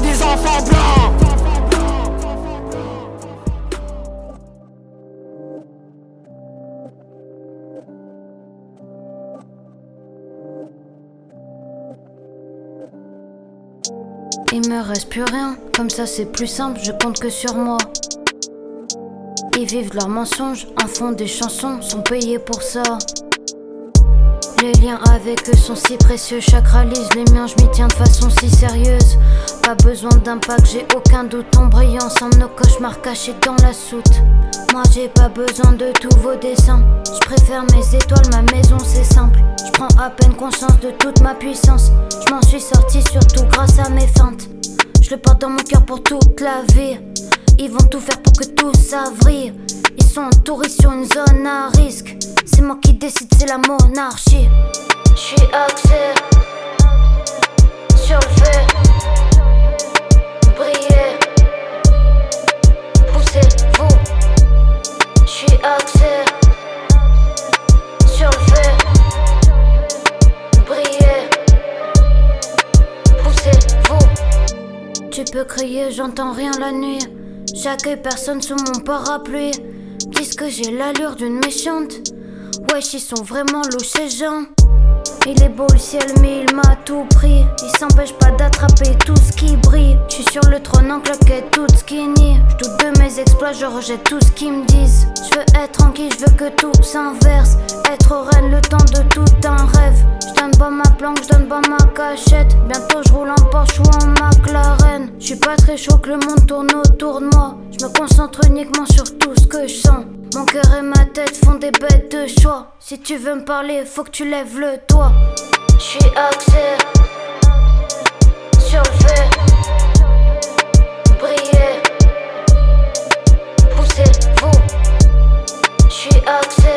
Des enfants blancs. Il me reste plus rien, comme ça c'est plus simple, je compte que sur moi. Ils vivent leurs mensonges, en font des chansons, sont payés pour ça. Les liens avec eux sont si précieux, chacralise les miens, je m'y tiens de façon si sérieuse. Pas besoin d'impact, j'ai aucun doute, on brille ensemble, nos cauchemars cachés dans la soute. Moi j'ai pas besoin de tous vos dessins, je préfère mes étoiles, ma maison c'est simple. Je prends à peine conscience de toute ma puissance, je m'en suis sorti surtout grâce à mes feintes. Je le porte dans mon cœur pour toute la vie. Ils vont tout faire pour que tout s'avrille. Sont sur une zone à risque. C'est moi qui décide, c'est la monarchie. Je suis axé sur le fait. Briller. Poussez-vous. Je suis axé sur le fait. Briller. Poussez-vous. Tu peux crier, j'entends rien la nuit. J'accueille personne sous mon parapluie. Que j'ai l'allure d'une méchante. Wesh, ils sont vraiment louches ces gens. Il est beau le ciel, mais il m'a tout pris. Il s'empêche pas d'attraper tout ce qui brille. Je suis sur le trône en claquette, toute skinny. Je doute de mes exploits, je rejette tout ce qu'ils me disent. Je veux être tranquille, je veux que tout s'inverse. Être reine, le temps de tout un rêve. Je donne pas ma planque, je donne pas ma cachette. Bientôt je roule en Porsche ou en McLaren. Je suis pas très chaud que le monde tourne autour de moi. Je me concentre uniquement sur tout ce que je sens. Mon cœur et ma tête font des bêtes de choix. Si tu veux me parler, faut que tu lèves le toit. Je suis axé sur le fait. Briller. Poussez-vous. Je suis axé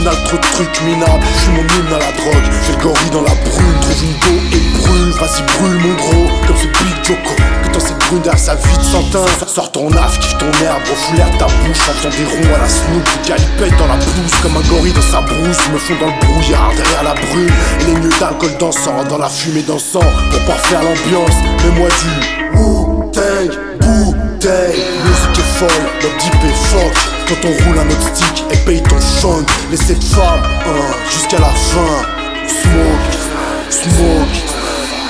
J'inhale trop de trucs minables, je suis mon hymne à la drogue. Fais le gorille dans la brune, trouve une go et brûle Vas-y brûle mon gros, comme ce Big Joko. Dans cette brune derrière sa vie de santin. Sors ton af, kiffe ton herbe, refoulé à ta bouche En des ronds à la Snoop, pète dans la blouse Comme un gorille dans sa brousse, me fond dans le brouillard Derrière la brune, et les nœuds d'alcool dansant Dans la fumée dansant, pour pas faire l'ambiance Mets-moi du Wu-Tang, bouteille folle, notre deep est fuck Quand on roule un autre stick et paye ton funk Les sept femmes, hein, jusqu'à la fin. Smoke, smoke.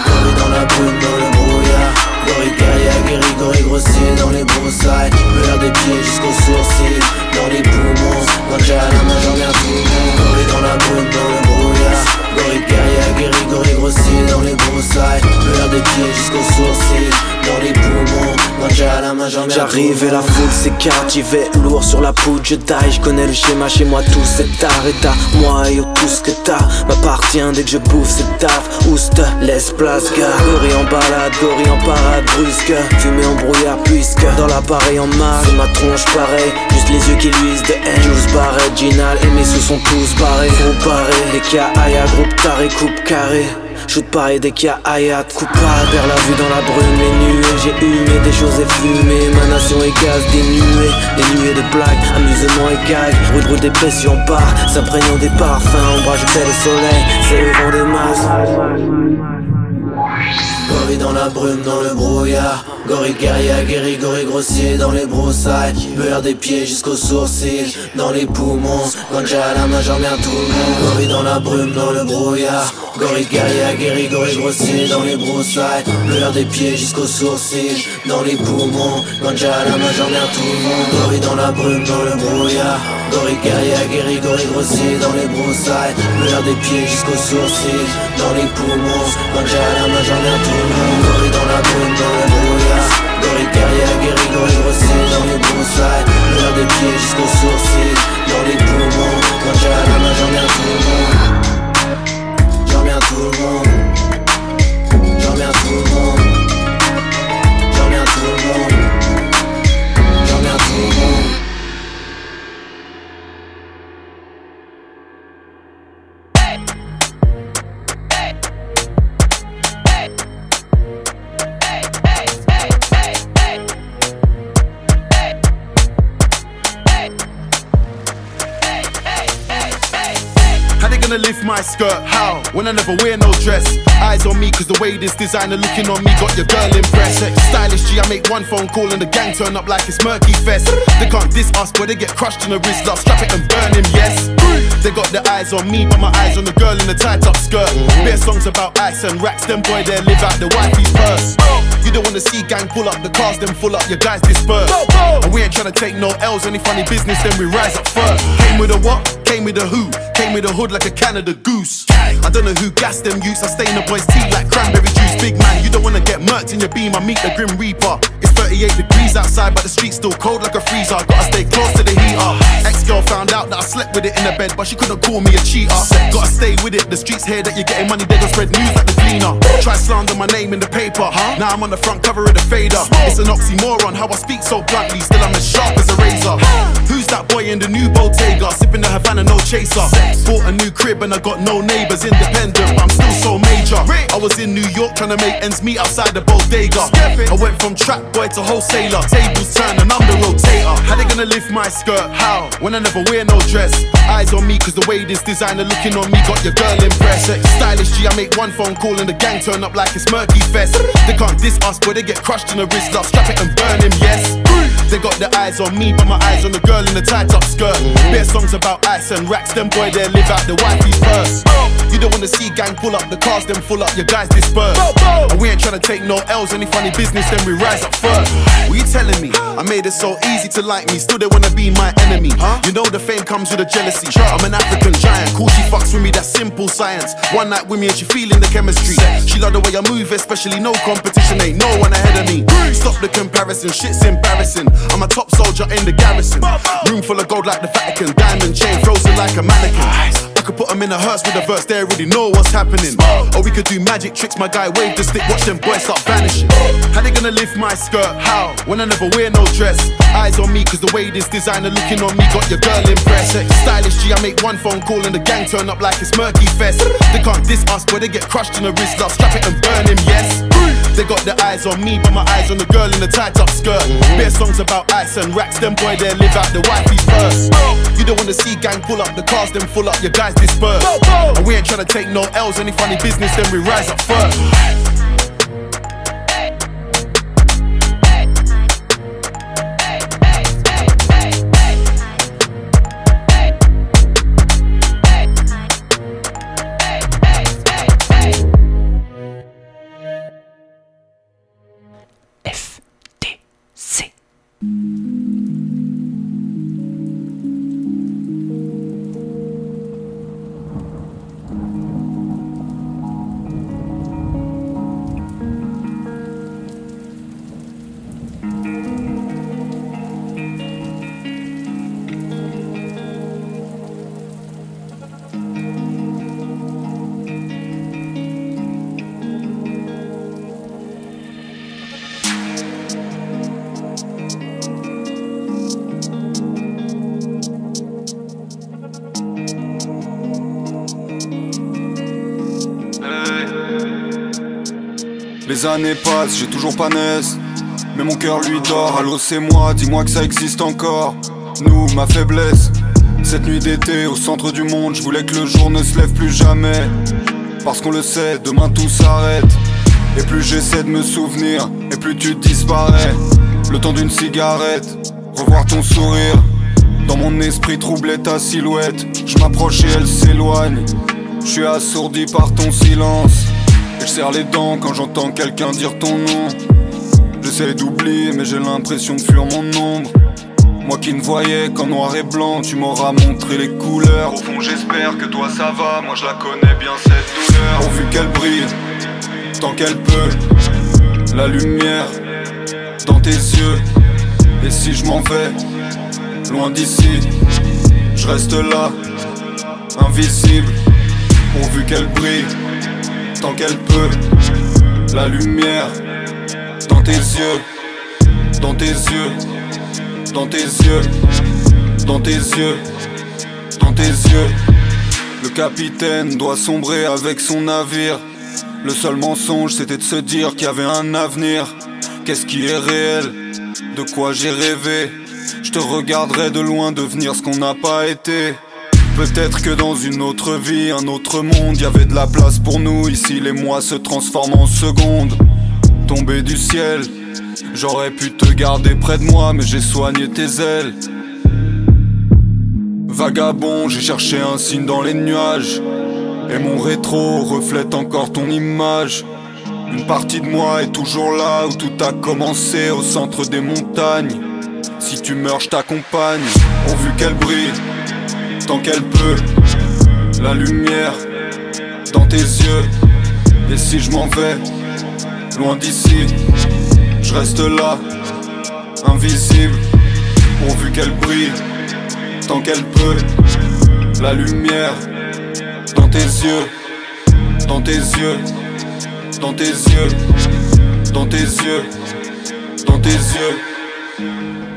Gorille dans la boule, dans le brouillard. Gorille guerrier aguerri, gorille grossier dans les broussailles Beurre des pieds jusqu'aux sourcils. Dans les poumons, ganja à la main j'en le monde. Gorille dans la boule, dans le brouillard Gorille guerrier aguerri, gorille grossier dans les broussailles. Beurre des pieds jusqu'aux sourcils Dans les poumons, ganja à la main j'en J'arrive et la foule s'écarte, j'y vais lourd sur la poudre, je taille, je connais le schéma chez moi, tout c'est tard t'as moi et tout ce que t'as m'appartient. Dès que je bouffe cette taf, ouste, laisse place, gars, gorille en balade, gorille en parade, brusque, fumée en brouillard puisque dans l'appareil en c'est ma tronche pareil, juste les yeux qui luisent de haine, Jules Barret, Ginal et mes sous sont tous barrés, groupe barré, les KAIA, groupe taré, coupe carré, Shoot paille dès qu'il y a Hayat Coupable vers la vue dans la brume, les nuées. J'ai humé des choses effumées Ma nation est gaz, des nuées Des nuées de blagues, amusement et gag Brûle, brûle des pressions part S'imprégnant des parfums. Ombrage le soleil. C'est le vent des masses Gorille dans la brume, dans le brouillard. Gorille guerrier guéri, gorille grossier dans les broussailles. Beurre des pieds jusqu'aux sourcils Dans les poumons, ganja à la main, j'emmerde tout le monde. Gorille dans la brume, dans le brouillard. Gorille guerrier guéri, gorille grossier dans les broussailles. Beurre des pieds jusqu'aux sourcils Dans les poumons, ganja à la main, j'emmerde tout le monde. Gorille dans la brume, dans le brouillard. Gorille guerrier guéri, gorille grossier dans les broussailles. Beurre des pieds jusqu'aux sourcils Dans les poumons, ganja à la main, j'emmerde tout le monde Gorille dans la brume, dans le brouillard Gorille guerrier guéri, grossier dans les broussailles. Beurre des pieds jusqu'aux sourcils Dans les poumons, ganja à la main, j'emmerde tout le monde my skirt? How? When I never wear no dress. Eyes on me, cause the way this designer looking on me got your girl impressed. Stylish G, I make one phone call and the gang turn up like it's Murky Fest. They can't diss us, but they get crushed in the wrist. I'll strap it and burn him, yes. They got their eyes on me, but my eyes on the girl in the tight up skirt. Bare songs about ice and racks, them boy they live out the wifey's purse. You don't wanna see gang pull up the cars, then full up, your guys disperse. And we ain't tryna take no L's, any funny business, then we rise up first. Came with a what? Came with a who? Came with a hood like a Canada goose. I don't know who gassed them youths, I stay in the boys' tea like cranberry juice. Big man, you don't wanna get murked in your beam, I meet the Grim Reaper. It's 38 degrees outside, but the street's still cold like a freezer. Gotta stay close to the heater. Ex girl found out that I slept with it in the bed, but she couldn't call me a cheater. Gotta stay with it, the streets hear that you're getting money, they gon' spread news like the cleaner. Try slander my name in the paper, huh? Now I'm on the front cover of the fader. It's an oxymoron, how I speak so bluntly, still I'm as sharp as a razor. Who's that boy in the new Bottega? Sipping the Havana, no chaser. Bought a new crib and I got no neighbors, independent, but I'm still so major. I was in New York trying to make ends meet outside the bodega. I went from trap boy to wholesaler. Tables turn and I'm the rotator. How they gonna lift my skirt? How? When I never wear no dress. Eyes on me, cause the way this designer looking on me got your girl impressed. Stylish G, I make one phone call and the gang turn up like it's Murky Fest. They can't diss us, but they get crushed in the wrist. I'll strap it and burn him, yes. They got their eyes on me, but my eyes on the girl in the tight up skirt. Bare songs about ice and racks, them boy they live out the wifey's purse. You don't wanna see gang pull up the cars, them full up, your guys disperse. And we ain't tryna take no L's, any funny business, then we rise up first. What you telling me? I made it so easy to like me, still they wanna be my enemy. Huh? You know the fame comes with a jealousy. I'm an African giant, cool, she fucks with me, that's simple science. One night with me and she feeling the chemistry. She love the way I move, especially no competition, ain't no one ahead of me. Stop the comparison, shit's embarrassing. I'm a top soldier in the garrison. Room full of gold like the Vatican, diamond chain frozen like a mannequin. I could put them in a hearse with a verse, they already know what's happening. Or we could do magic tricks, my guy wave the stick, watch them boys start vanishing. How they gonna lift my skirt? How? When I never wear no dress. Eyes on me, cause the way this designer looking on me got your girl impressed. Stylish G, I make one phone call and the gang turn up like it's Murky Fest. They can't diss us, but they get crushed in the wrist, I'll strap it and burn him, yes. They got their eyes on me, but my eyes on the girl in the tight up skirt. Bare songs about ice and racks, them boy they live out the wifey's purse. You don't wanna see gang pull up the cars, then full up, your disperse. And we ain't tryna take no L's, any funny business, then we rise up first. Les années passent, j'ai toujours pas naisse. Mais mon cœur lui dort, allô c'est moi, dis-moi que ça existe encore. Nous, ma faiblesse. Cette nuit d'été au centre du monde, je voulais que le jour ne se lève plus jamais. Parce qu'on le sait, demain tout s'arrête. Et plus j'essaie de me souvenir, et plus tu disparais. Le temps d'une cigarette, revoir ton sourire. Dans mon esprit troublait ta silhouette. Je m'approche et elle s'éloigne. Je suis assourdi par ton silence. Et je serre les dents quand j'entends quelqu'un dire ton nom. J'essaie d'oublier, mais j'ai l'impression de fuir mon ombre. Moi qui ne voyais qu'en noir et blanc, tu m'auras montré les couleurs. Au fond, j'espère que toi ça va, moi je la connais bien cette douleur. Pourvu qu'elle brille, tant qu'elle peut, la lumière dans tes yeux. Et si je m'en vais, loin d'ici, je reste là, invisible. Pourvu qu'elle brille, tant qu'elle peut, la lumière dans tes yeux, dans tes yeux dans tes yeux, dans tes yeux, dans tes yeux. Le capitaine doit sombrer avec son navire. Le seul mensonge c'était de se dire qu'il y avait un avenir. Qu'est-ce qui est réel? De quoi j'ai rêvé? Je te regarderai de loin devenir ce qu'on n'a pas été. Peut-être que dans une autre vie, un autre monde, y avait de la place pour nous. Ici, les mois se transforment en secondes. Tomber du ciel, J'aurais pu te garder près de moi, mais j'ai soigné tes ailes. Vagabond, j'ai cherché un signe dans les nuages. Et mon rétro reflète encore ton image. Une partie de moi est toujours là où tout a commencé, au centre des montagnes. Si tu meurs, je t'accompagne, pourvu qu'elle brille, tant qu'elle peut. La lumière dans tes yeux. Et si je m'en vais, loin d'ici, je reste là, invisible, pourvu qu'elle brille, tant qu'elle peut. La lumière dans tes yeux, dans tes yeux, dans tes yeux, dans tes yeux, dans tes yeux.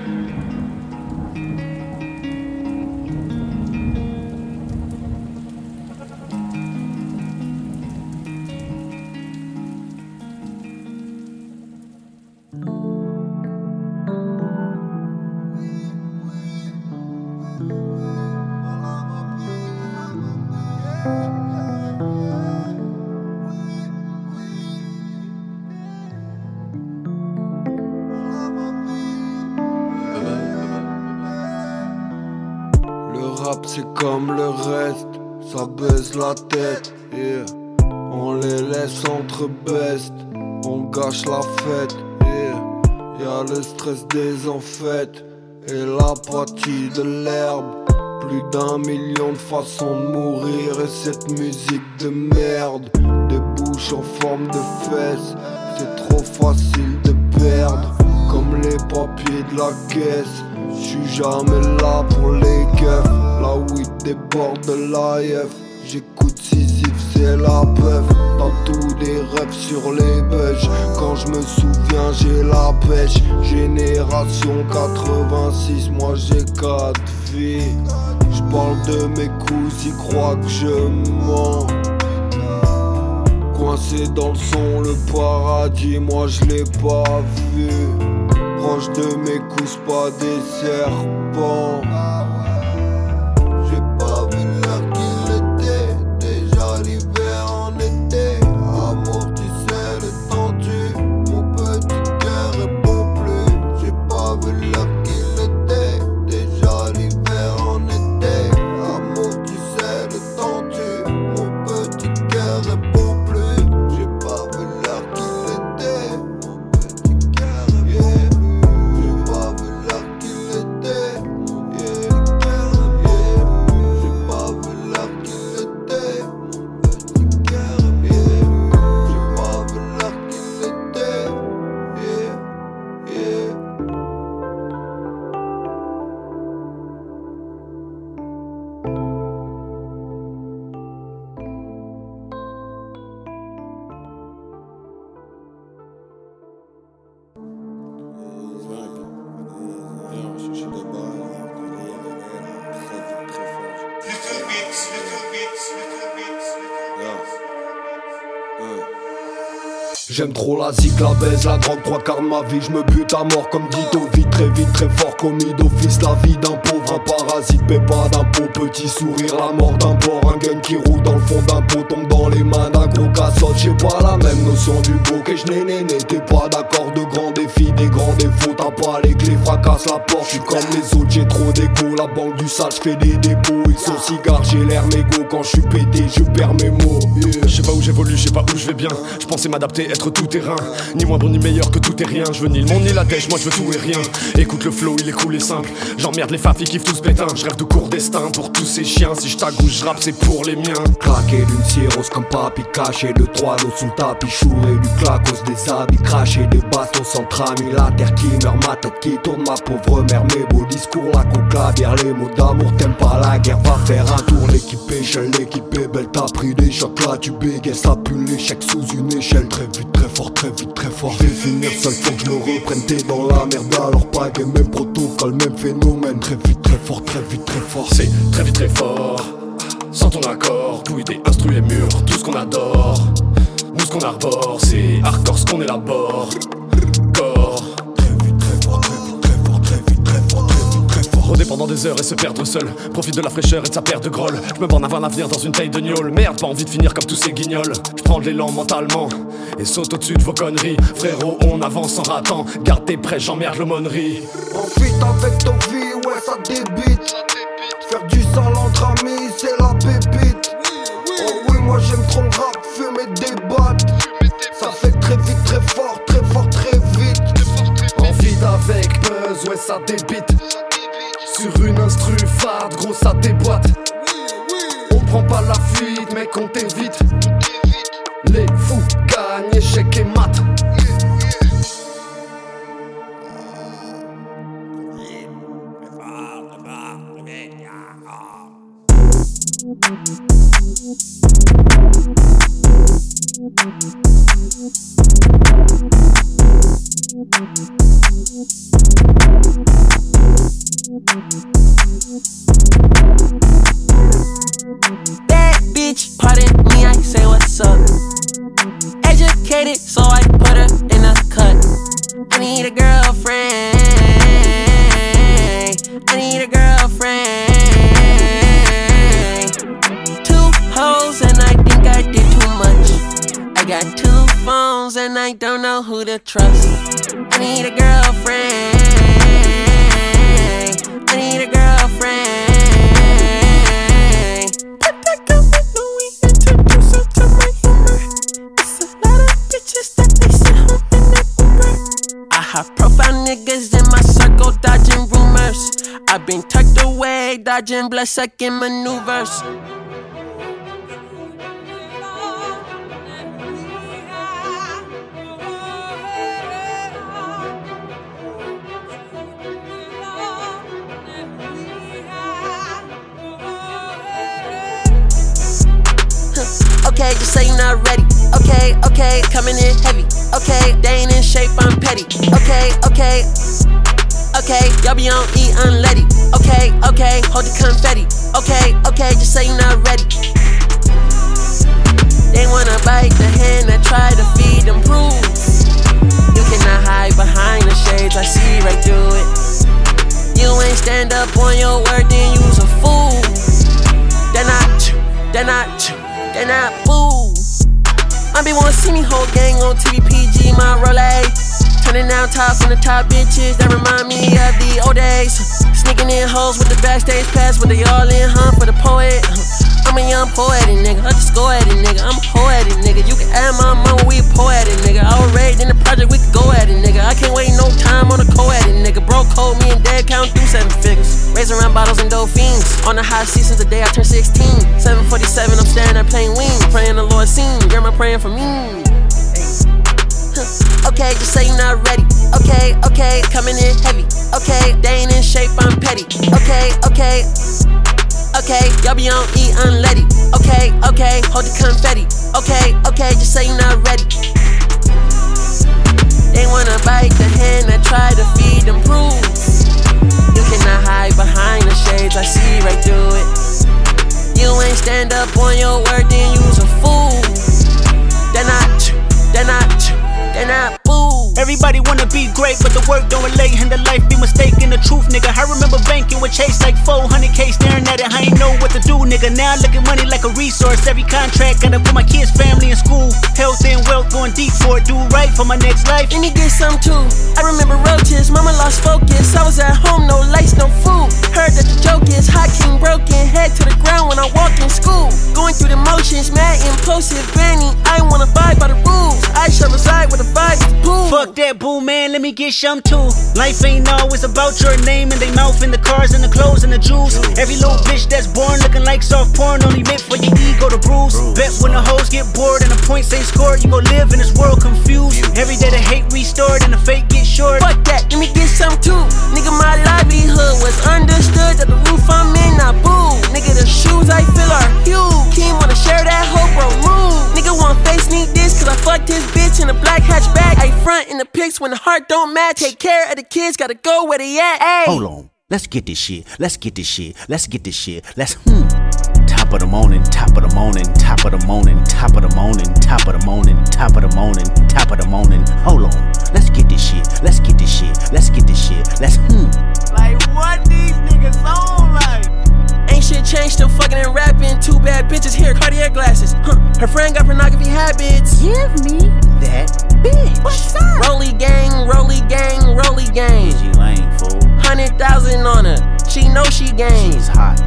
Stress des enfêtes et l'apathie de l'herbe. Plus d'un million de façons de mourir et cette musique de merde. Des bouches en forme de fesses, c'est trop facile de perdre. Comme les papiers de la caisse, j'suis jamais là pour les keufs. La weed déborde de l'AF. J'écoute Sisyphe, c'est la peuf Dans tous des rêves sur les bugs Quand je me souviens, j'ai la pêche. Génération 86, moi j'ai 4 filles J'parle de mes coups, ils croient que je mens. Coincé dans le son, le paradis, moi je l'ai pas vu. Proche de mes coups, pas des serpents J'aime trop la zik, la baise, la drogue, trois quarts de ma vie. Je me bute à mort comme Dito, vite, très vite, très fort, commis d'office. La vie d'un pauvre, un parasite, paie pas d'impôt. Petit sourire, la mort d'un porc, un gun qui roule dans le fond d'un pot, tombe dans les mains d'un gros cassotte. J'ai pas la même notion du beau que je n'ai né, t'es pas d'accord de grands défis, des grands défauts. T'as pas les fracasse la porte. J'suis comme les autres, j'ai trop d'égo. La banque du sale, j'fais des dépôts. X au cigare, j'ai l'air mégot. Quand j'suis pété, je perds mes mots. Je sais pas où j'évolue, je sais pas où je vais bien. Je pensais m'adapter, être tout terrain. Ni moins bon ni meilleur que tout et rien. Je veux ni le monde ni la dèche, moi je veux tout et rien. Écoute le flow, il est cool et simple. J'emmerde les fafs, ils kiffent tous pétain. Je rêve de court destin pour tous ces chiens. Si je t'agouche, je rappe, c'est pour les miens. Craqué d'une cirrhose comme papy, caché de trois dos sous le tapis. Du clacos des habits, craché des bastons centre amis. La terre qui meurt, ma tête qui tourne, ma pauvre mère. Mes beaux discours, la coca, bière, les mots d'amour. T'aimes pas la guerre, va faire un tour. L'équipe échelle, l'équipe est belle, t'as pris des chocs là, tu bégayes, ça pue l'échec sous une échelle. Très vite, très fort, très vite, très fort. Je vais finir seul, faut que je me reprenne. T'es dans la merde, alors pas et même protocole, même phénomène. Très vite, très fort, très vite, très fort. C'est très vite, très fort. Sans ton accord, couilles des instruments et murs, tout ce qu'on adore. Nous ce qu'on arbore, c'est hardcore ce qu'on élabore. Rôder pendant des heures et se perdre seul. Profite de la fraîcheur et de sa paire de grolles. Je me borne à voir l'avenir dans une taille de gnôle. Merde, pas envie de finir comme tous ces guignols. Je prends de l'élan mentalement et saute au-dessus de vos conneries. Frérot, on avance en ratant. Garde tes prêts, j'emmerde l'aumônerie. Profite avec ton vie, ouais, ça débite. Faire du sale entre amis, c'est la pépite. Oh oui, moi j'aime trop le rap, fumer des bottes. Ça fait très vite, très fort, très fort, très vite. En vide avec buzz, ouais, ça débite. Sur une instru fade, gros, ça déboîte. On prend pas la fuite, mec, on t'évite. Dodging blood sucking maneuvers. Okay, just say you're not ready. Okay, okay, coming in heavy. Okay, they ain't in shape, I'm petty. Okay, okay. Okay, y'all be on E unleady. Okay, okay, hold the confetti. Okay, okay, just say you're not ready. They wanna bite the hand that try to feed them rules. You cannot hide behind the shades, I see right through it. You ain't stand up on your word, then you's a fool. Then I, then I, then I, boo. I be wanna see me whole gang on TVPG, my Rolex. Turning down tops on the top bitches that remind me of the old days. Sneaking in hoes with the backstage pass, with they all in, huh? For the poet. Uh-huh. I'm a young poetic nigga, I just go at it, nigga. I'm a poetic nigga. You can add my mama, we poetic nigga. Raised in the project, we can go at it, nigga. I can't wait no time on a co-edit, nigga. Bro, code me and dad count through seven figures. Raising around bottles and dolphins. On the high seasons, the day I turn 16. 747, I'm staring at playing wings. Praying the Lord seen. My praying for me. Okay, just say you're not ready. Okay, okay, coming in heavy. Okay, they ain't in shape, I'm petty. Okay, okay. Okay, y'all be on E unleady. Okay, okay, hold the confetti. Okay, okay, just say you're not ready. They wanna bite the hand that try to feed them rules. You cannot hide behind the shades, I see right through it. You ain't stand up on your word, then you's a fool. Then I, then I, and I boo. Everybody wanna be great, but the work don't relate, and the life be mistaken. The truth, nigga. I remember banking with Chase like 400k, staring at it. I ain't know what to do, nigga. Now I look at money like a resource. Every contract gotta put my kids, family, in school. Health and wealth going deep for it. Do right for my next life. And he did some too. I remember roaches, mama lost focus. I was at home, no lights, no food. Heard that the joke is hot king broken, head to the ground when I walk in school. Going through the motions, mad impulsive, granny. I wanna abide by the rules. I shall reside with the vibe is boo. Fuck that boo, man. Let me get some too. Life ain't always about your name and they mouth and the cars and the clothes and the jewels. Every little bitch that's born looking like soft porn only meant for your ego to bruise. Bet when the hoes get bored and the points ain't scored, you gon' live in this world confused. Every day the hate restored and the fake get short. Fuck that, let me get some too. Nigga, my livelihood was understood that the roof I'm in, I boo. Nigga, the shoes I feel are huge. King wanna share that hope, bro, move. Nigga want face need this, cause I fucked his bitch in a black hatchback. I front in the pics when the heart don't match. Take care of the kids, gotta go where they at. Ay. Hold on. Let's get this shit. Let's get this shit. Let's get this shit. Let's hmm. Top of the morning, top of the morning, top of the morning, top of the morning, top of the morning, top of the morning, top of the morning. Hold on. Let's get this shit. Let's get this shit. Let's get this shit. Let's hmm. Like what these niggas on like? Ain't shit changed, still fucking and rapping. Two bad bitches here, Cartier glasses. Huh. Her friend got pornography habits. Give me that bitch. What's up? Rolly gang, rolly gang, rolly gang. Easy lane, fool. Hundred thousand on her. She know she gang. She's hot.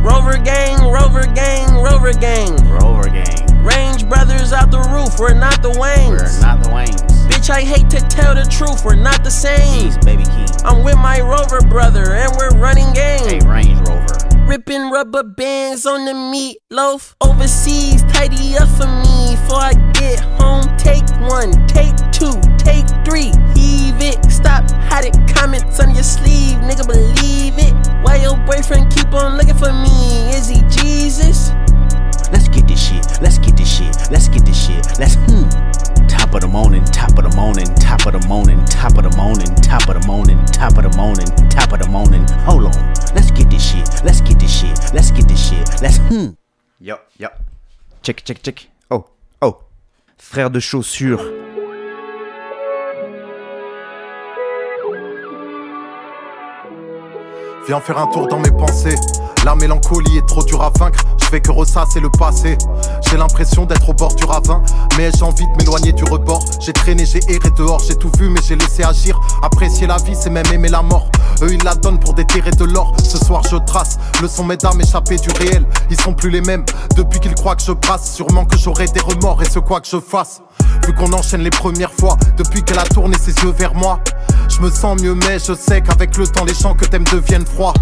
Rover gang, Rover gang, Rover gang. Rover gang. Range brothers out the roof, we're not the Waynes. We're not the Waynes. Bitch, I hate to tell the truth, we're not the same. Jeez, baby king. I'm with my Rover brother, and we're running game. Hey, Range Rover. Ripping rubber bands on the meatloaf. Overseas, tidy up for me before I get home. Take one, take two, take three. Heave it, stop, hide it. Comments on your sleeve, nigga, believe it. Why your boyfriend keep on looking for me? Is he Jesus? Let's get this shit. Let's get this shit. Let's get this shit. Let's hmm. Top of the morning, top of the morning, top of the morning, top of the morning, top of the morning, top of the morning, top of the morning. Hold on. Let's get this shit. Let's get this shit. Let's get this shit. Let's hmm. Yo, yo. Check, check, check. Oh, oh. Frère de chaussures. Viens faire un tour dans mes pensées. La mélancolie est trop dure à vaincre. Je fais que ressasser le passé. J'ai l'impression d'être au bord du ravin. Mais j'ai envie de m'éloigner du rebord. J'ai traîné, j'ai erré dehors. J'ai tout vu, mais j'ai laissé agir. Apprécier la vie, c'est même aimer la mort. Eux, ils la donnent pour déterrer de l'or. Ce soir, je trace. Le son m'aide à m'échapper du réel. Ils sont plus les mêmes. Depuis qu'ils croient que je passe, sûrement que j'aurai des remords. Et ce quoi que je fasse. Vu qu'on enchaîne les premières fois. Depuis qu'elle a tourné ses yeux vers moi. Je me sens mieux, mais je sais qu'avec le temps, les chants que t'aimes deviennent froids.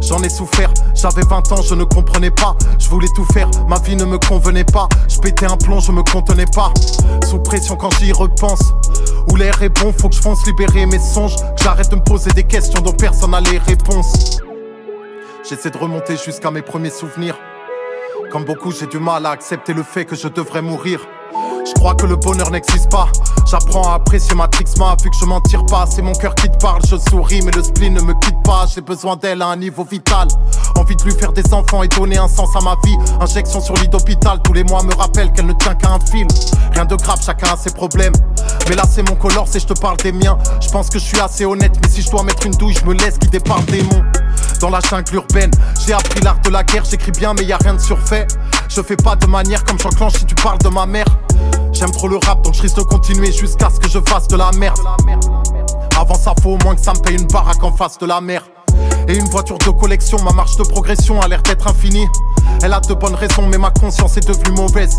J'en ai souffert, j'avais 20 ans, je ne comprenais pas. Je voulais tout faire, ma vie ne me convenait pas. Je pétais un plomb, je me contenais pas. Sous pression quand j'y repense. Où l'air est bon, faut que je fonce libérer mes songes. Que j'arrête de me poser des questions dont personne n'a les réponses. J'essaie de remonter jusqu'à mes premiers souvenirs. Comme beaucoup, j'ai du mal à accepter le fait que je devrais mourir. Je crois que le bonheur n'existe pas. J'apprends à apprécier ma vu que je m'en tire pas. C'est mon cœur qui te parle, je souris, mais le spleen ne me quitte pas. J'ai besoin d'elle à un niveau vital. Envie de lui faire des enfants et donner un sens à ma vie. Injection sur lit d'hôpital, tous les mois me rappelle qu'elle ne tient qu'à un fil. Rien de grave, chacun a ses problèmes. Mais là, c'est mon color, c'est je te parle des miens. Je pense que je suis assez honnête, mais si je dois mettre une douille, je me laisse guider par le démon. Dans la jungle urbaine, j'ai appris l'art de la guerre, j'écris bien, mais y a rien de surfait. Je fais pas de manière comme j'enclenche si tu parles de ma mère. J'aime trop le rap, donc je risque de continuer jusqu'à ce que je fasse de la merde. Avant ça, faut au moins que ça me paye une baraque en face de la mer. Et une voiture de collection, ma marche de progression a l'air d'être infinie. Elle a de bonnes raisons, mais ma conscience est devenue mauvaise.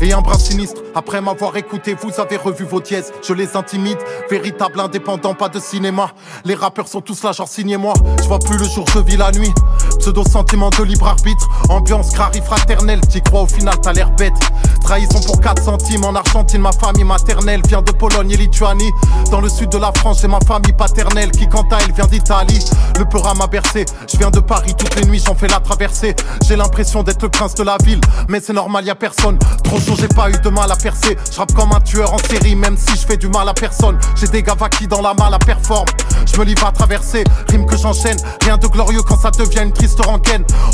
Et un bras sinistre, après m'avoir écouté, vous avez revu vos dièses. Je les intimide, véritable indépendant, pas de cinéma. Les rappeurs sont tous là, genre signez-moi. Je vois plus le jour, je vis la nuit. Pseudo sentiment de libre arbitre, ambiance crari fraternelle. T'y crois au final, t'as l'air bête. Trahison pour 4 centimes en Argentine, ma famille maternelle vient de Pologne et Lituanie. Dans le sud de la France, j'ai ma famille paternelle qui, quant à elle, vient d'Italie. Le peur m'a bercé, je viens de Paris toutes les nuits, j'en fais la traversée. J'ai l'impression d'être le prince de la ville, mais c'est normal, y a personne. Trop chaud, j'ai pas eu de mal à percer. Je comme un tueur en série, même si je fais du mal à personne. J'ai des qui dans la malle à performe. Je me livre à traverser, rime que j'enchaîne. Rien de glorieux quand ça devient une triste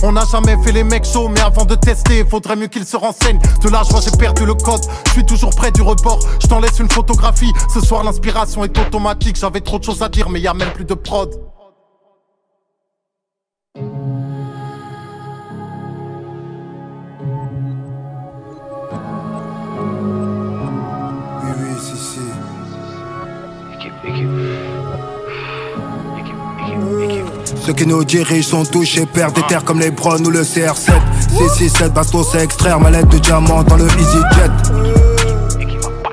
On n'a jamais fait les mecs chauds, mais avant de tester, faudrait mieux qu'ils se renseignent. De là, je j'ai perdu le code. Je suis toujours près du report. Je t'en laisse une photographie. Ce soir, l'inspiration est automatique. J'avais trop de choses à dire, mais y a même plus de prod. Ceux qui nous dirigent sont touchés, perdent des terres comme les Bron ou le CR7. C67, baston, c'est extraire ma lettre de diamant dans le EasyJet.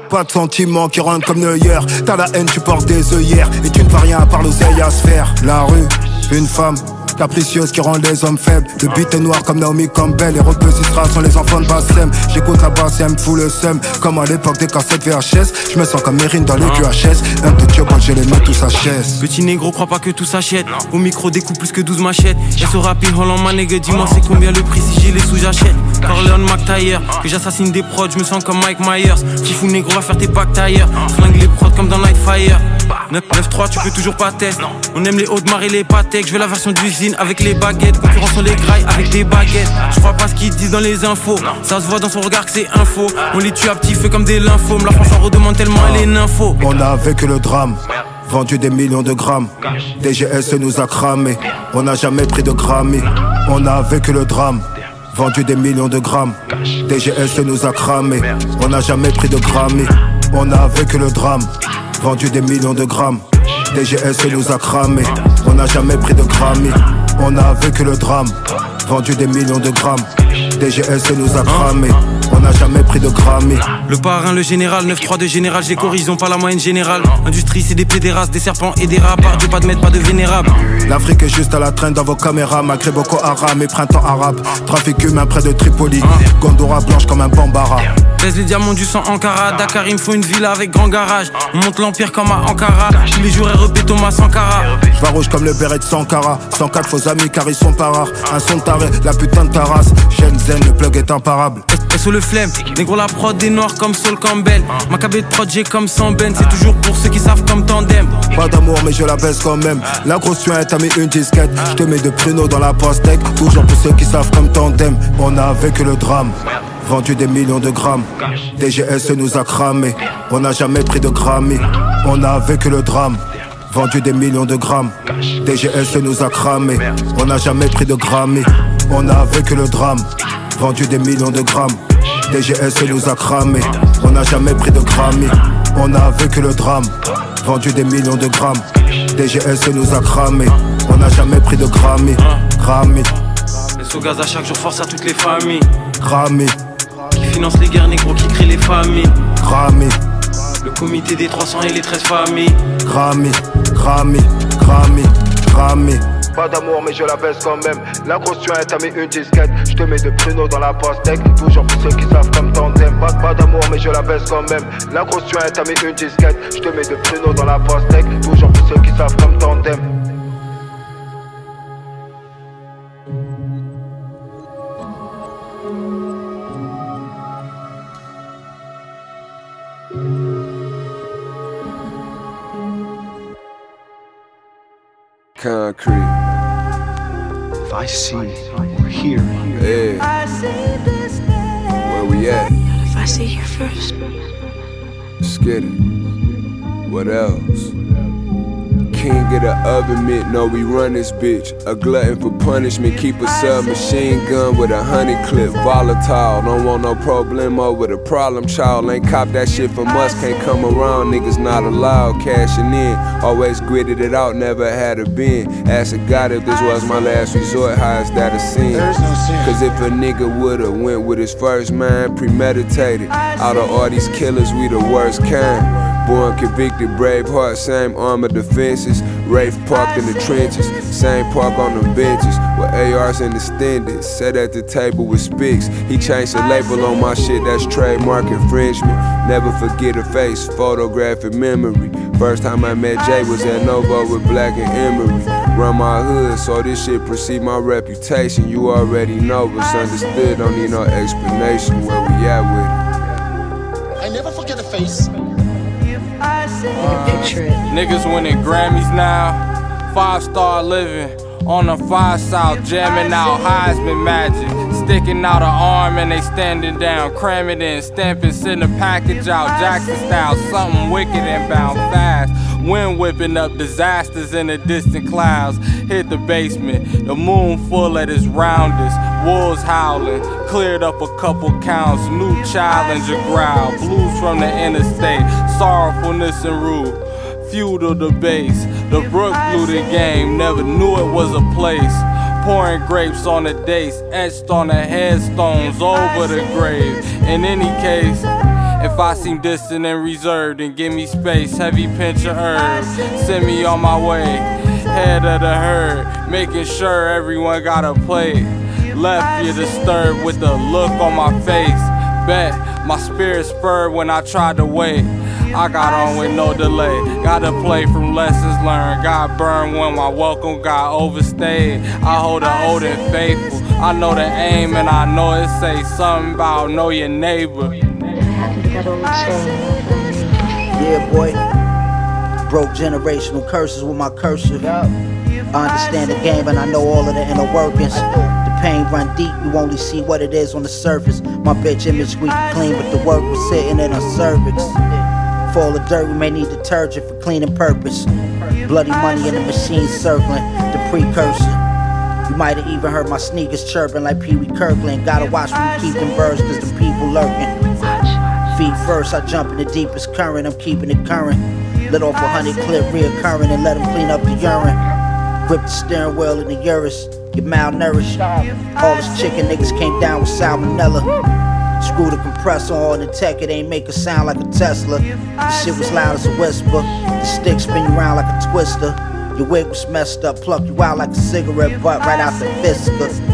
Pas de sentiments qui rentrent comme Neuer. T'as la haine, tu portes des œillères. Et tu ne fais rien à part l'oseille à se faire. La rue, une femme, capricieuse qui rend les hommes faibles. Le beat est noir comme Naomi Campbell. Les repositras sont les enfants de Bassem. J'écoute la basse et elle me fout le seum. Comme à l'époque des cassettes VHS. Je me sens comme Mérine dans les QHS. Un de Dieu, j'ai les mains tous à chaise. Petit négro, crois pas que tout s'achète. Au micro, découpe plus que 12 machettes. Et ce rapide Holland, ma nègre, dis-moi c'est combien le prix si j'ai les sous, j'achète? Corleone McTayer, que j'assassine des prods, je me sens comme Mike Myers. Fifou négro, va faire tes packs tailleurs. Flingue les prods comme dans Nightfire. 9-3, tu peux toujours pas tester. On aime les hauts de marée, les pâtés. Je veux la version d'usine avec les baguettes. Concurrence sur les grailles avec des baguettes. Je crois pas ce qu'ils disent dans les infos. Ça se voit dans son regard que c'est info. On les tue à petit feu comme des lymphomes. La France en redemande tellement elle est nympho. On a vécu le drame. Vendu des millions de grammes. DGS nous a cramé. On n'a jamais pris de Grammy. On a vécu le drame. Vendu des millions de grammes. DGS nous a cramé. On n'a jamais pris de Grammy. On a vécu le drame. Vendu des millions de grammes. DGS nous a cramé. On n'a jamais pris de Grammy. On a vécu le drame. Vendu des millions de grammes. DGS nous a cramé. On n'a jamais pris de Grammy. Le parrain, le général, 9-3 de général, j'ai corrigé, pas la moyenne générale. Industrie, c'est des pédérastes, des serpents et des rats. Dieu, pas de maître, pas de vénérable. L'Afrique est juste à la traîne dans vos caméras, malgré Boko Haram et printemps arabe. Trafic humain près de Tripoli. Gondora blanche comme un bambara. Pèse les diamants du sang Ankara. Dakar, il me faut une villa avec grand garage. On monte l'empire comme à Ankara. Tous les jours, REP Thomas Sankara. Je rouge comme le béret de Sankara. 104 faux amis car ils sont pas rares. Un son taré, la putain de ta race. Le plug est imparable. Et sous le flemme, négro la prod des noirs comme Sol Campbell. Ma de prod, j'ai comme 100 ben. C'est toujours pour ceux qui savent comme tandem. Pas d'amour, mais je la baisse quand même. La grosse tuette t'a mis une disquette. Je te mets de pruneaux dans la pastèque. Toujours pour ceux qui savent comme tandem. On a vécu le drame. Vendu des millions de grammes. DGS nous a cramé. On n'a jamais pris de Grammy. On a vécu le drame. Vendu des millions de grammes. DGS nous a cramé. On n'a jamais pris de Grammy. On a vécu le drame. Vendu des millions de grammes. DGS nous a cramé. On n'a jamais pris de Grammy. On a vécu le drame. Vendu des millions de grammes. DGS nous a cramé. On n'a jamais pris de Grammy. Grammy. Les sous gaz à chaque jour force à toutes les familles. Grammy. Qui finance les guerres négro qui créent les familles. Grammy. Le comité des 300 et les 13 familles. Grammy, Grammy, Grammy, Grammy. Pas d'amour mais je la baisse quand même. La grosse tuette t'as mis une disquette. Je te mets de pruneaux dans la pastèque. Toujours pour ceux qui savent comme tandem. Pas, pas d'amour mais je la baisse quand même. La grosse tuette t'as mis une disquette. Je te mets de pruneaux dans la pastèque. Toujours pour ceux qui savent comme tandem concrete. If I see or hear yeah. I see this Where we at? If I see you first. Skid it. What else? King of the oven mitt, no, we run this bitch. A glutton for punishment, keep a submachine gun with a honey clip. Volatile, don't want no problemo with a problem child. Ain't cop that shit from us, can't come around. Niggas not allowed, cashing in. Always gritted it out, never had a bin. Ask a God if this was my last resort, how is that a sin? Cause if a nigga would've went with his first mind, premeditated. Out of all these killers, we the worst kind. Born convicted, brave heart, same armor defenses. Rafe parked in the trenches, same park on the benches. With ARs and extended, sat at the table with Spicks. He changed the label on my shit, that's trademark infringement. Never forget a face, photographic memory. First time I met Jay was at Novo with Black and Emery. Run my hood, so this shit precede my reputation. You already know, but understood, don't need no explanation where we at with it. I never forget a face. Niggas winning Grammys now, five star living. On the far south, jamming out Heisman magic. Sticking out an arm and they standing down. Cram it in, stamping, send a package out. Jackson style, something wicked and bound fast. Wind whipping up disasters in the distant clouds. Hit the basement, the moon full at its roundest. Wolves howling, cleared up a couple counts. New challenger growl, blues from the interstate. Sorrowfulness and rude feudal debates. The brook blew the game, never knew it was a place. Pouring grapes on the dates, etched on the headstones over the grave. In any case, if I seem distant and reserved, then give me space, heavy pinch of herbs. Send me on my way, head of the herd, making sure everyone got a plate. Left you disturbed with the look on my face. Bet my spirit spurred when I tried to wait. I got on with no delay. Gotta play from lessons learned. Got burned when my welcome got overstayed. I hold the old and faithful. I know the aim and I know it say something about know your neighbor. Yeah, boy. Broke generational curses with my cursive. I understand the game and I know all of the inner workings. The pain run deep, you only see what it is on the surface. My bitch image we clean, but the work was sitting in her cervix. Fall of dirt, we may need detergent for cleaning purpose. Bloody money in the machine circling, the precursor. You might have even heard my sneakers chirping like Pee Wee Kirkland. Gotta watch when you keep them birds, cause the people lurking. Feet first, I jump in the deepest current, I'm keeping it current. Let off a hundred clip reoccurring and let them clean up the urine. Grip the steering wheel in the Urus, get malnourished. All this chicken niggas came down with salmonella. Screw the compressor on the tech, it ain't make a sound like a Tesla. The shit was loud as a whisper. The stick spin you around like a twister. Your wig was messed up, pluck you out like a cigarette butt right out the fisker.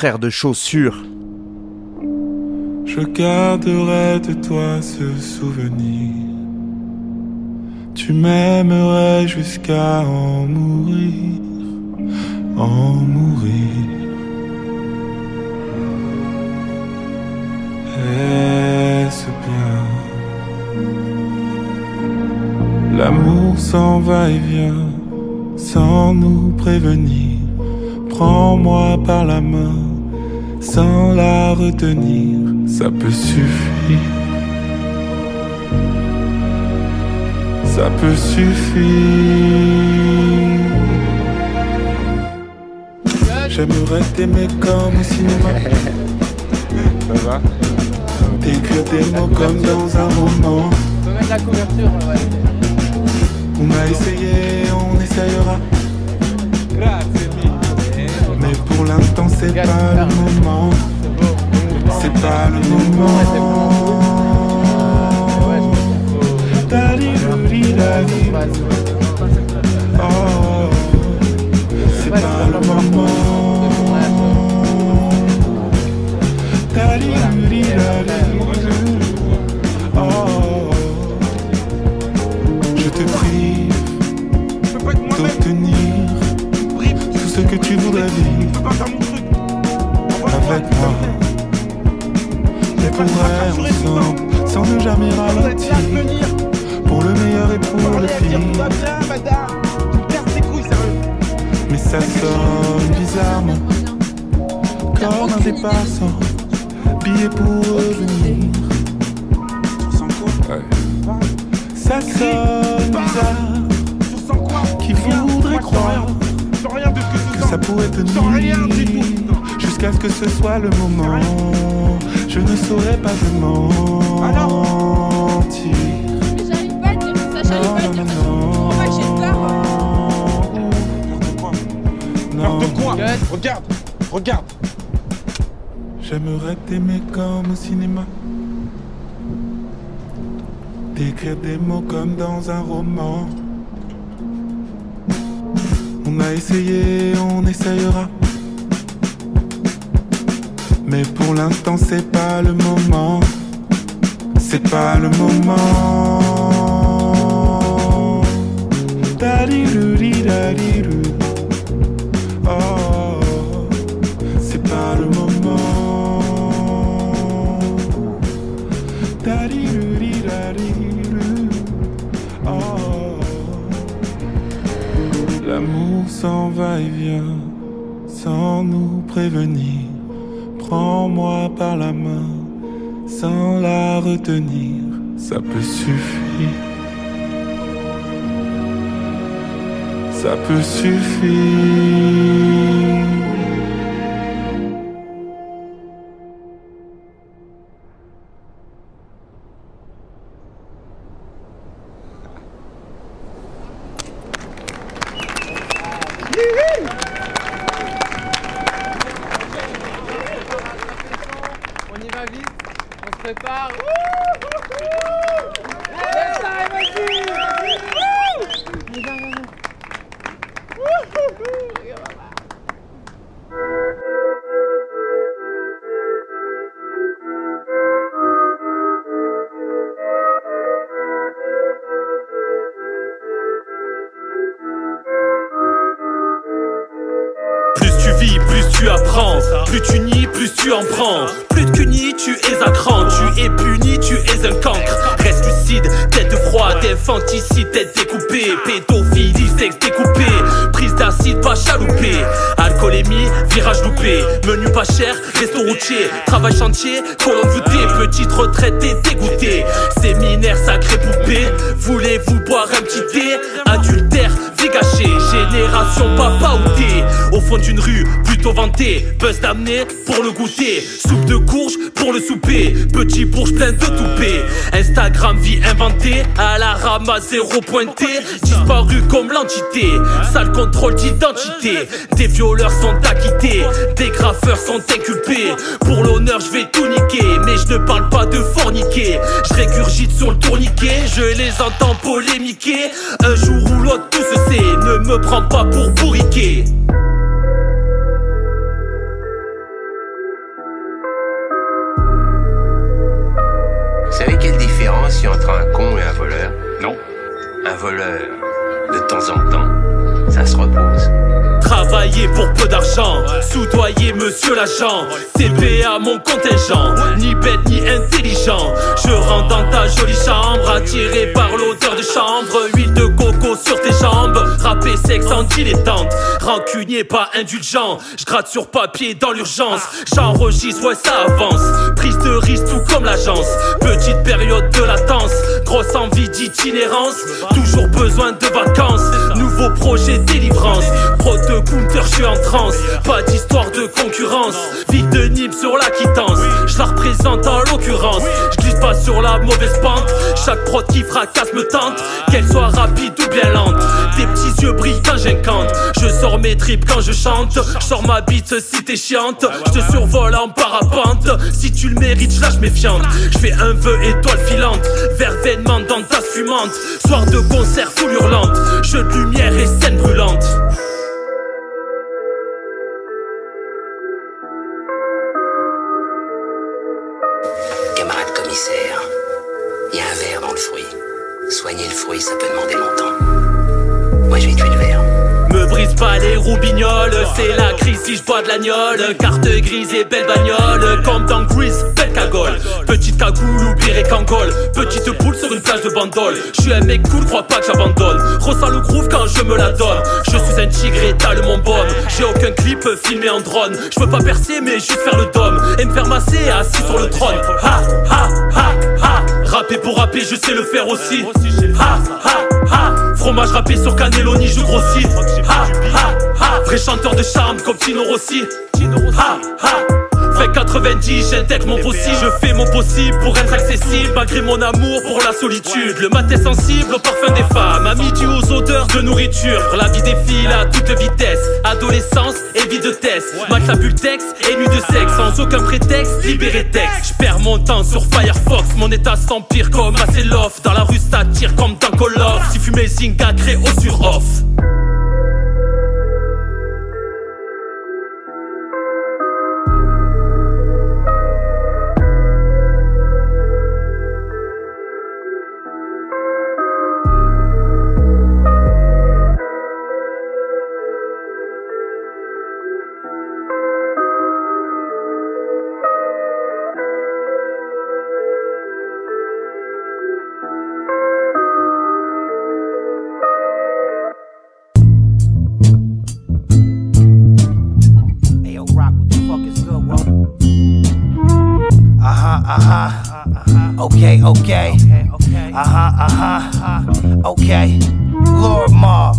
Frère de chaussures. Je garderai de toi ce souvenir. Tu m'aimerais jusqu'à en mourir, en mourir. Est-ce bien? L'amour s'en va et vient sans nous prévenir. Prends-moi par la main sans la retenir, ça peut suffire. Ça peut suffire. J'aimerais t'aimer comme au cinéma. Ça va T'écrire des mots comme dans un roman. On peut mettre la couverture, ouais. On a essayé, on essayera. C'est pas le moment. C'est pas le moment. Oh, c'est pas le moment. Soit le moment. Je ne saurais pas te mentir. Non, non, non. de quoi Regarde, regarde. J'aimerais t'aimer comme au cinéma. D'écrire des mots comme dans un roman. On a essayé, on essayera. L'instant, c'est pas le moment. C'est pas le moment. Oh, c'est pas le moment. Oh. L'amour s'en va et vient sans nous prévenir. Prends-moi par la main sans la retenir, ça peut suffire. Ça peut suffire. En prends. Plus que nid, tu es un cran. Tu es puni, tu es un cancre. Reste lucide, tête froide, infanticide, tête découpée. Pédophilie, sexe découpé. Prise d'acide, pas chaloupé. Alcoolémie, virage loupé. Menu pas cher, resto routier. Travail chantier, colonne voûtée. Petite retraite et dégoûté. Séminaire sacré poupée. Voulez-vous boire un petit thé? Adultère, vie gâchée. Génération papa ou. Au fond d'une rue, plutôt vantée. Buzz d'amener pour le goûter. Soupe de courge pour le souper. Petit bourge plein de toupets. Instagram, vie inventée. À la rama, zéro pointé. Disparu comme l'entité. Sale contrôle d'identité. Des violeurs sont acquittés. Des graffeurs sont inculpés. Pour l'honneur, je vais tout niquer. Mais je ne parle pas de forniquer. Je régurgite sur le tourniquet. Je les entends polémiquer. Un jour ou l'autre, tout se sait. Ne me prends pas pour bourriquer. Différence entre un con et un voleur Non. Un voleur, de temps en temps, ça se repose. Travailler pour peu d'argent, soudoyer monsieur l'agent, CPA mon contingent, ni bête ni intelligent. Je rentre dans ta jolie chambre, attiré par l'odeur de chambre, huile de coco sur tes jambes, rappé sexe en dilettante, rancunier pas indulgent, je gratte sur papier dans l'urgence, j'enregistre, ouais ça avance, prise de risque tout comme l'agence, petite période de latence, grosse envie d'itinérance, toujours besoin de vacances, nouveau projet délivrance, pro de je suis en transe, pas d'histoire de concurrence, ville de Nîmes sur la quittance, je la représente en l'occurrence, je glisse pas sur la mauvaise pente, chaque prod qui fracasse me tente, qu'elle soit rapide ou bien lente, tes petits yeux brillent quand j'incante, je sors mes tripes quand je chante, je sors ma bite si t'es chiante, je te survole en parapente, si tu le mérites, je lâche méfiante, je fais un vœu étoile filante, verveinement dans ta fumante, soir de concert foule hurlante, jeu de lumière et scène brûlante. Camarade commissaire, il y a un verre dans le fruit. Soigner le fruit, ça peut demander longtemps. Moi, je vais tuer le verre. Brise pas les roubignoles, c'est la crise si je bois de l'agnole. Carte grise et belle bagnole, comme dans Grease, belle cagole. Petite cagoule ou pire cangole, petite poule sur une plage de bandole. Je suis un mec cool, crois pas que j'abandonne. Ressens le groove quand je me la donne. Je suis un tigre et t'as mon bonne. J'ai aucun clip filmé en drone. Je veux pas percer, mais juste faire le dôme. Et me faire masser assis sur le trône. Ha ha ha ha. Rapper pour rapper, je sais le faire aussi. Ha ha ha. Fromage râpé sur Cannelloni, je grossis. Ha ha ha. Vrai chanteur de charme comme Tino Rossi. Ha ha. Fait 90, j'intègre mon possible. Je fais mon possible pour être accessible, malgré mon amour pour la solitude. Le mat est sensible au parfum des femmes, à midi aux odeurs de nourriture. La vie défile à toute vitesse, adolescence et vie de test. Texte et nuit de sexe, sans aucun prétexte, libéré texte. Je perds mon temps sur Firefox, mon état s'empire comme assez loft. Dans la rue, ça tire comme dans Call of. Si fumer Zinga, crée au sur off. Okay, okay. Uh huh, uh huh. Okay. Lord Mob.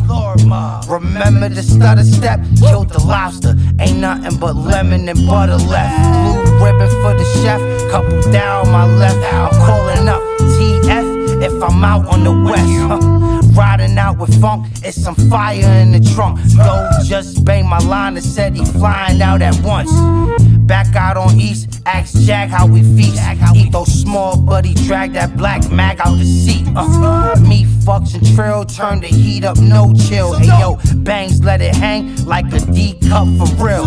Remember the stutter step? Killed the lobster. Ain't nothing but lemon and butter left. Blue ribbon for the chef. Couple down my left. I'm calling up TF if I'm out on the west. Riding out with funk, it's some fire in the trunk. Yo, just banged my line and said he flying out at once. Back out on East, ask Jack how we feast. Eat those small, but he dragged that black mag out the seat. Uh, me fucks and trill, turn the heat up, no chill. Hey yo, bangs, let it hang like a D cup for real.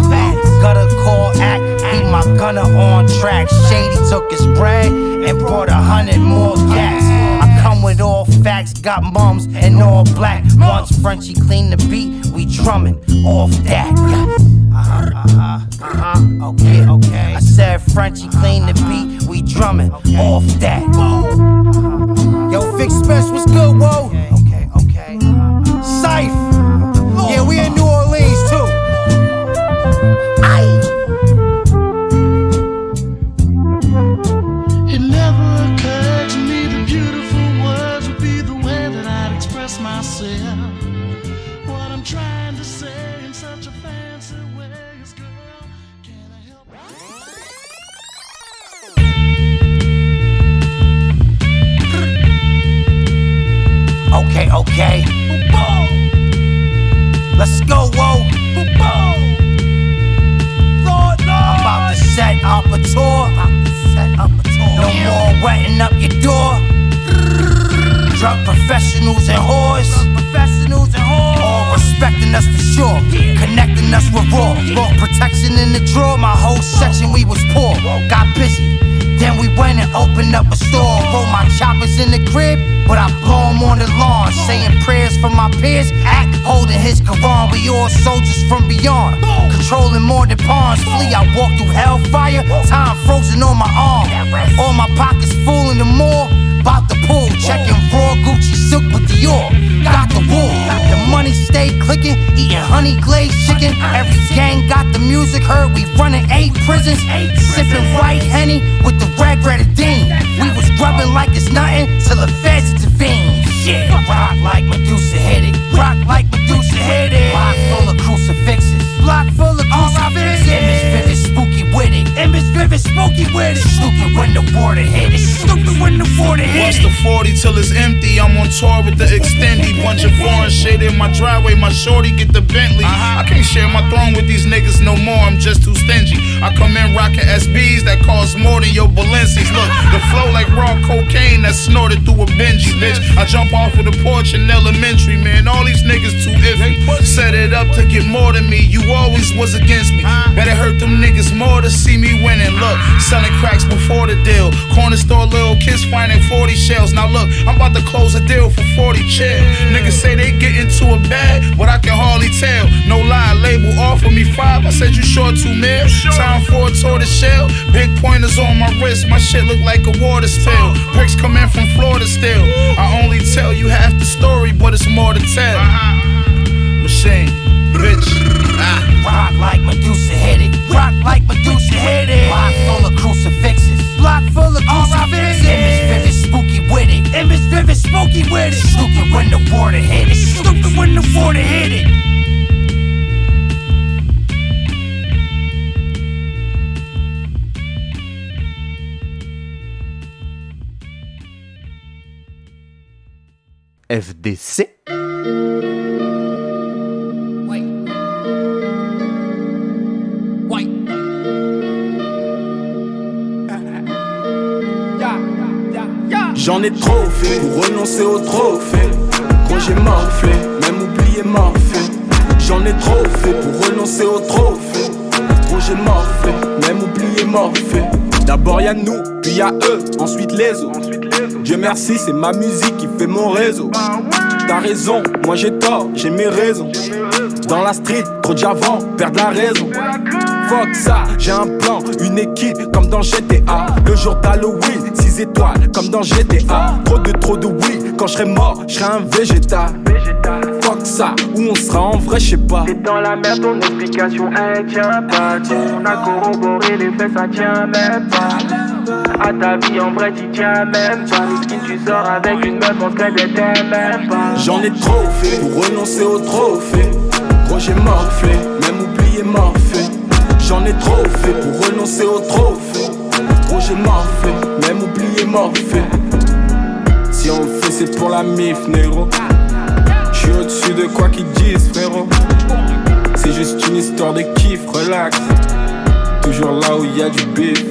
Gotta call act, beat my gunner on track. Shady took his bread and brought a hundred more gas. I come with all facts, got mums and all black. Once Frenchie clean the beat, we drumming off that. Yes. Uh-huh, uh-huh, uh-huh. Okay, okay. I said Frenchie clean the beat, we drumming off that. Yo, Vic Spence, what's good, whoa? Okay, okay. Let's go, whoa. I'm about to set up a tour. No more wetting up your door. Drug professionals and whores. Professionals and whores. Respecting us for sure. Connecting us with raw. Protection in the drawer. My whole section, we was poor. Got busy. Then we went and opened up a store. Roll my choppers in the crib, but I blow 'em on the lawn. Saying prayers for my peers, act holding his Quran. We all soldiers from beyond. Controlling more than pawns. Flee, I walk through hellfire. Time frozen on my arm. All my pockets full in the more. About the pool, checking raw Gucci silk with the Dior. Got the wool, the money stay clicking, eating honey glazed chicken. Every gang got the music heard. We running eight prisons, sipping white henny with the red grenadine. We was grubbing like it's nothing till the feds intervene. Shit, rock like Medusa hit it, rock like Medusa hit it. Block full of crucifixes, block full of crucifixes. Image vivid, spooky with it, image vivid, spooky with it. Stupid when the water hit it, stupid when the water hit it. the 40 till it's empty. I'm on tour with the extendy. Bunch of foreign shit in my driveway. My shorty get the Bentley. Uh-huh. I can't share my throne with these niggas no more. I'm just too stingy. I come in rocking SBs that cost more than your Balenci's. Look, the flow like raw cocaine that's snorted through a Benji, bitch. I jump off of the porch in elementary, man. All these niggas too iffy. Set it up to get more than me. You always was against me. Better hurt them niggas more to see me winning. Look, selling cracks before the deal. Corner store little kids finding 40 shells. Now look, I'm about to close a deal for 40 chill. Niggas say they get into a bag, but I can hardly tell. No lie, label offer me five. I said you short two mil. Time for a tortoise shell. Big pointers on my wrist. My shit look like a water spill. Bricks come in from Florida still. I only tell you half the story, but it's more to tell machine, bitch. Ah. Rock like Medusa headed. Rock like Medusa headed. Block full of crucifixes. Block full of crucifixes. Image vivid, spooky with it. Image vivid, spooky with it. Stupid when the water hit it. Stupid when the water hit it. FDC. J'en ai trop fait pour renoncer au trophée. Quand j'ai morflé, même oublié morphé. J'en ai trop fait pour renoncer au trophée. Quand j'ai morflé, même oublié morphé. D'abord y'a nous, puis y'a eux, ensuite les autres. Dieu merci, c'est ma musique qui fait mon réseau. T'as raison, moi j'ai tort, j'ai mes raisons. Dans la street, trop d'avant, perdre la raison. Fuck ça, j'ai un plan, une équipe comme dans GTA. Le jour d'Halloween, 6 étoiles comme dans GTA. Trop de trop de oui, quand je serai mort, je serai un végétal. Fuck ça, où on sera en vrai, je sais pas. T'es dans la merde, ton explication elle tient pas. On a corroboré les faits, ça tient même pas. À ta vie en vrai, t'y tiens même pas. Les skins, tu sors avec une meuf, on qu'elle t'aime même pas. J'en ai trop fait pour renoncer au trophée. Gros, j'ai morflé, même oublié morphé. J'en ai trop fait pour renoncer au trophée. Gros, j'ai morflé, même oublié morphé. Si on fait, c'est pour la mif, négro. J'suis au-dessus de quoi qu'ils disent, frérot. C'est juste une histoire de kiff, relax. Toujours là où y a du bif.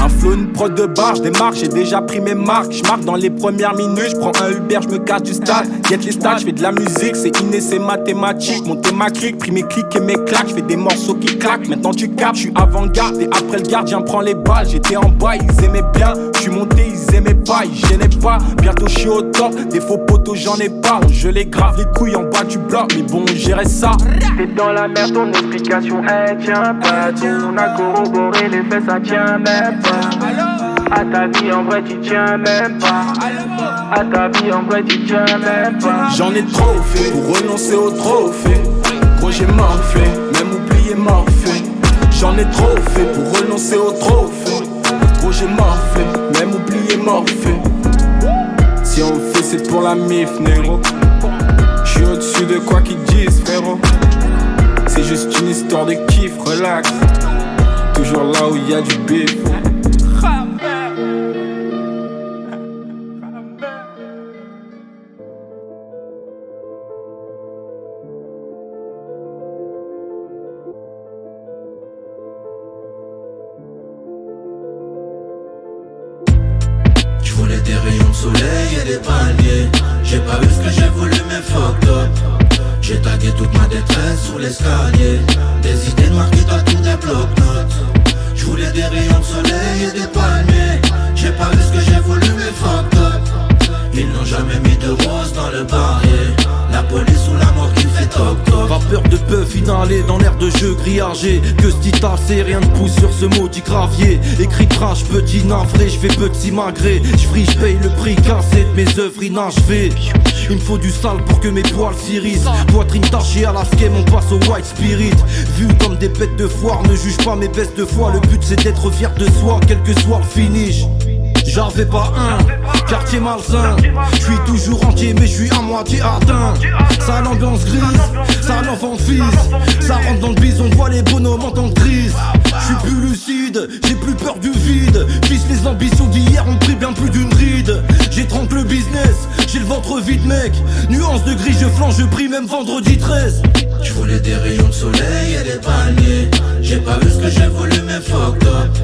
Un flow, une prod de bar, démarre, j'ai déjà pris mes marques. J'marque dans les premières minutes, j'prends un Uber, j'me casse du stade. Get les stats, j'fais de la musique, c'est inné, c'est mathématique. Monter ma clique, pris mes clics et mes claques, j'fais des morceaux qui claquent. Maintenant tu capes, j'suis avant-garde et après le gardien prend les balles. J'étais en bas, ils aimaient bien, j'suis monté, ils aimaient pas, ils gênaient pas. Bientôt j'suis au top, des faux poteaux j'en ai pas. Je les grave les couilles en bas du bloc, mais bon, gérer ça. T'es dans la merde, ton explication elle tient pas. On a corroboré les faits, ça tient même pas. À ta vie en vrai, tu tiens même pas. À ta vie en vrai, tu tiens même pas. J'en ai trop fait pour renoncer au trophée. Gros, j'ai morflé, même oublié morphé. J'en ai trop fait pour renoncer au trophée. Gros, j'ai morflé, même oublié morphé. Si on fait, c'est pour la mif, négro. J'suis au-dessus de quoi qu'ils disent, frérot. C'est juste une histoire de kiff, relax. Toujours là où y a du bif. Soleil et des J'ai pas vu ce que j'ai J'ai tagué toute ma détresse sous l'escalier. Des idées noires qui tatouent des blocs-notes Je voulais des rayons de soleil et des palmiers. J'ai pas vu ce que j'ai voulu mais fuck up. Ils n'ont jamais mis de rose dans le barrier police ou la mort qui fait toc toc. Vapeur de bœuf inhalé dans l'air de jeu grillagé. Que ce dit c'est rien de pousse sur ce maudit gravier. Écrit crash, petit navré, je fais petit magré Je je paye le prix cassé de mes œuvres inachevées. Il me faut du sale pour que mes poils s'irrissent Poitrine tachée à la on passe au white spirit. Vu comme des bêtes de foire, ne juge pas mes baisses de foi. Le but c'est d'être fier de soi, quel que soit le finish. J'en fais pas un, quartier malsain. Je suis toujours entier mais je suis à moitié atteint. Ça l'ambiance grise, ça l'enfant fils. Ça rentre dans le bison, on voit les bonhommes en tant que crise. Je suis plus lucide, j'ai plus peur du vide. Fils les ambitions d'hier ont pris bien plus d'une ride. J'étrangle le business, j'ai le ventre vide mec. Nuance de gris, je flanche, je prie même vendredi 13 Je voulais des rayons de soleil et des palmiers J'ai pas vu ce que j'ai voulu mais fuck up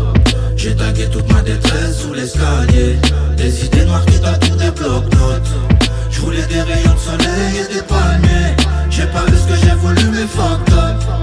J'ai tagué toute ma détresse sous l'escalier. Des idées noires qui tatouent des blocs-notes. Je voulais des rayons de soleil et des palmiers. J'ai pas vu ce que j'ai voulu mais fuck up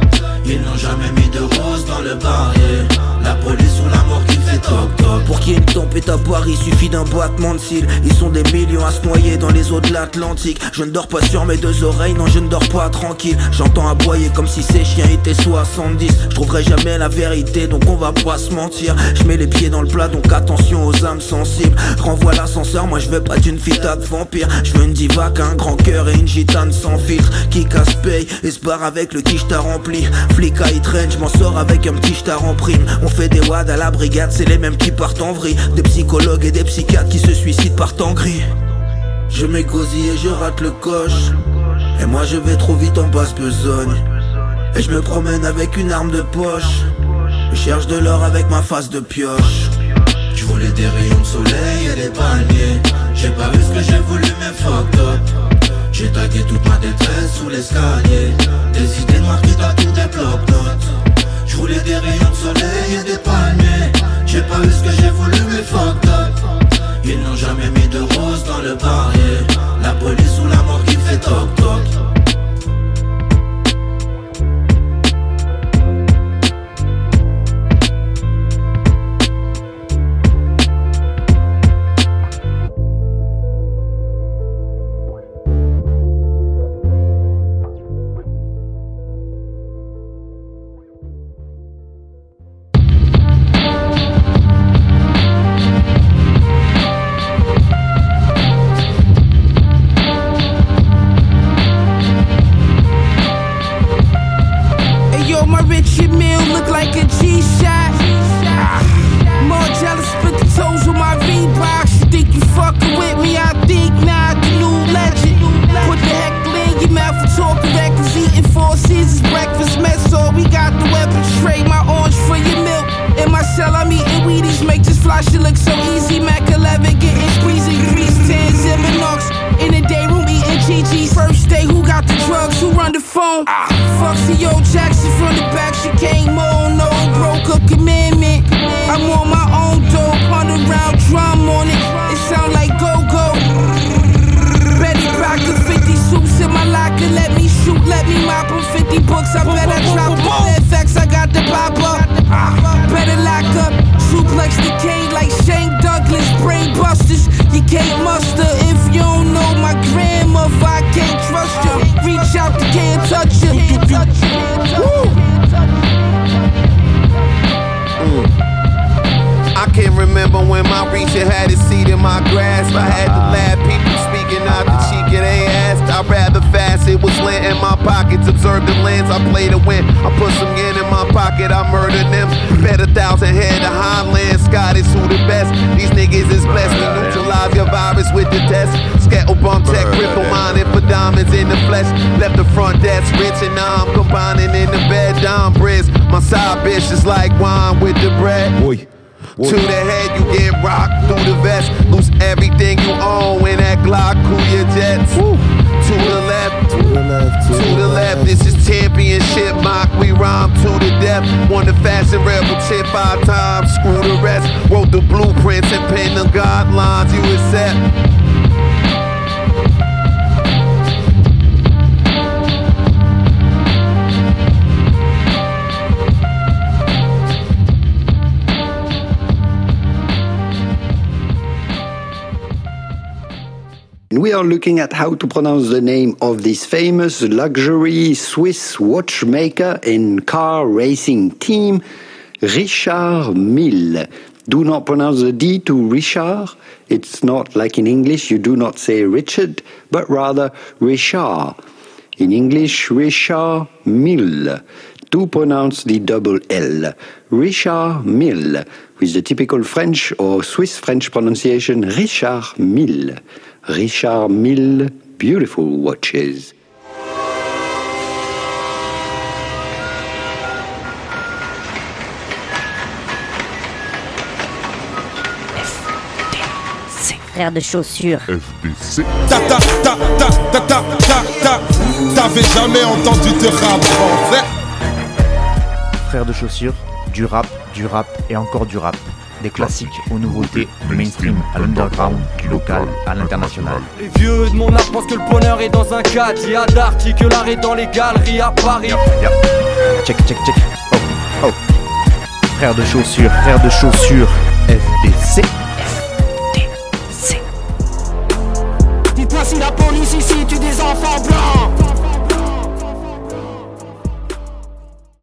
Ils n'ont jamais mis de rose dans le barrier La police ou la mort qui fait toc toc Pour qu'il y ait à Paris, il suffit d'un battement de cils. Ils sont des millions à se noyer dans les eaux de l'Atlantique. Je ne dors pas sur mes deux oreilles, non, je ne dors pas tranquille. J'entends aboyer comme si ces chiens étaient 70. Je trouverai jamais la vérité, donc on va pas se mentir. Je mets les pieds dans le plat, donc attention aux âmes sensibles. Renvoie l'ascenseur, moi je veux pas d'une fille de vampire. Je veux une diva un grand cœur et une gitane sans filtre. Qui casse paye et se barre avec le qui t'a rempli. Flic à je m'en sors avec un petit t'a en prime. On fait des wads à la brigade, c'est les mêmes qui partent en vrille. Des psychologues et des psychiatres qui se suicident par temps gris. Je m'égosille et je rate le coche. Et moi je vais trop vite en basse besogne. Et je me promène avec une arme de poche. Je cherche de l'or avec ma face de pioche. Je voulais des rayons de soleil et des palmiers J'ai pas vu ce que j'ai voulu mais fuck up j'ai tagué toute ma détresse sous l'escalier. Des idées noires qui tatouent des blocs-notes J'roulais des rayons de soleil et des palmiers. J'ai pas eu ce que j'ai voulu mais fuck up. Ils n'ont jamais mis de rose dans le barrier La police ou la mort qui fait toc toc why she look so easy. Mac 11 getting squeezy, Grease 10, Ziminox. In the day room eating Gigi's. First day, who got the drugs? Who run the phone? Ah. Fuck old Jackson from the back. She came on, no broke a commandment. I'm on my own dope, on the round drum on it. It sound like go-go. Betty the 50 suits in my locker. Let me shoot, let me mop them 50 books. I bet I drop in my reach, it had its seat in my grasp. I had to laugh, people speaking out the cheek and they asked. I'd rather fast, it was lint in my pockets. Observe the lens, I play to win. I put some yen in my pocket, I murder them. Bet a thousand head of Highland, Scottish, who the best? These niggas is blessed. We neutralize your virus with the test. Skettle bump tech, ripple mining for diamonds in the flesh. Left the front desk rich, and now I'm combining in the bed. Dom Briz, my side bitch is like wine with the bread. Boy. To the head, you get rocked through the vest. Lose everything you own in that Glock, cool your jets. Woo. To the left, to the left, to, to the, the left. left. This is championship mock. We rhyme to the death. Won the fast and rebel tip five times. Screw the rest. Wrote the blueprints and penned the guidelines you accept. are looking at how to pronounce the name of this famous luxury Swiss watchmaker and car racing team, Richard Mille. Do not pronounce the D to Richard. It's not like in English, you do not say Richard, but rather Richard. In English, Richard Mille to pronounce the double L. Richard Mille, with the typical French or Swiss French pronunciation Richard Mille. Richard Mille, Beautiful Watches. frère de chaussures. FDC. Ta ta ta ta ta ta ta ta. T'avais jamais entendu de rap en fait. Frère de chaussures, du rap, du rap et encore du rap des classiques aux nouveautés, du mainstream à l'underground, du local à l'international. Les vieux de mon âge pensent que le bonheur est dans un cadre, il y a d'art, que l'art est dans les galeries à Paris. Yep. Check, check, check. Oh, oh. Frère de chaussures, frère de chaussures, FDC. FDC. Dites-moi si la police ici tue des enfants blancs.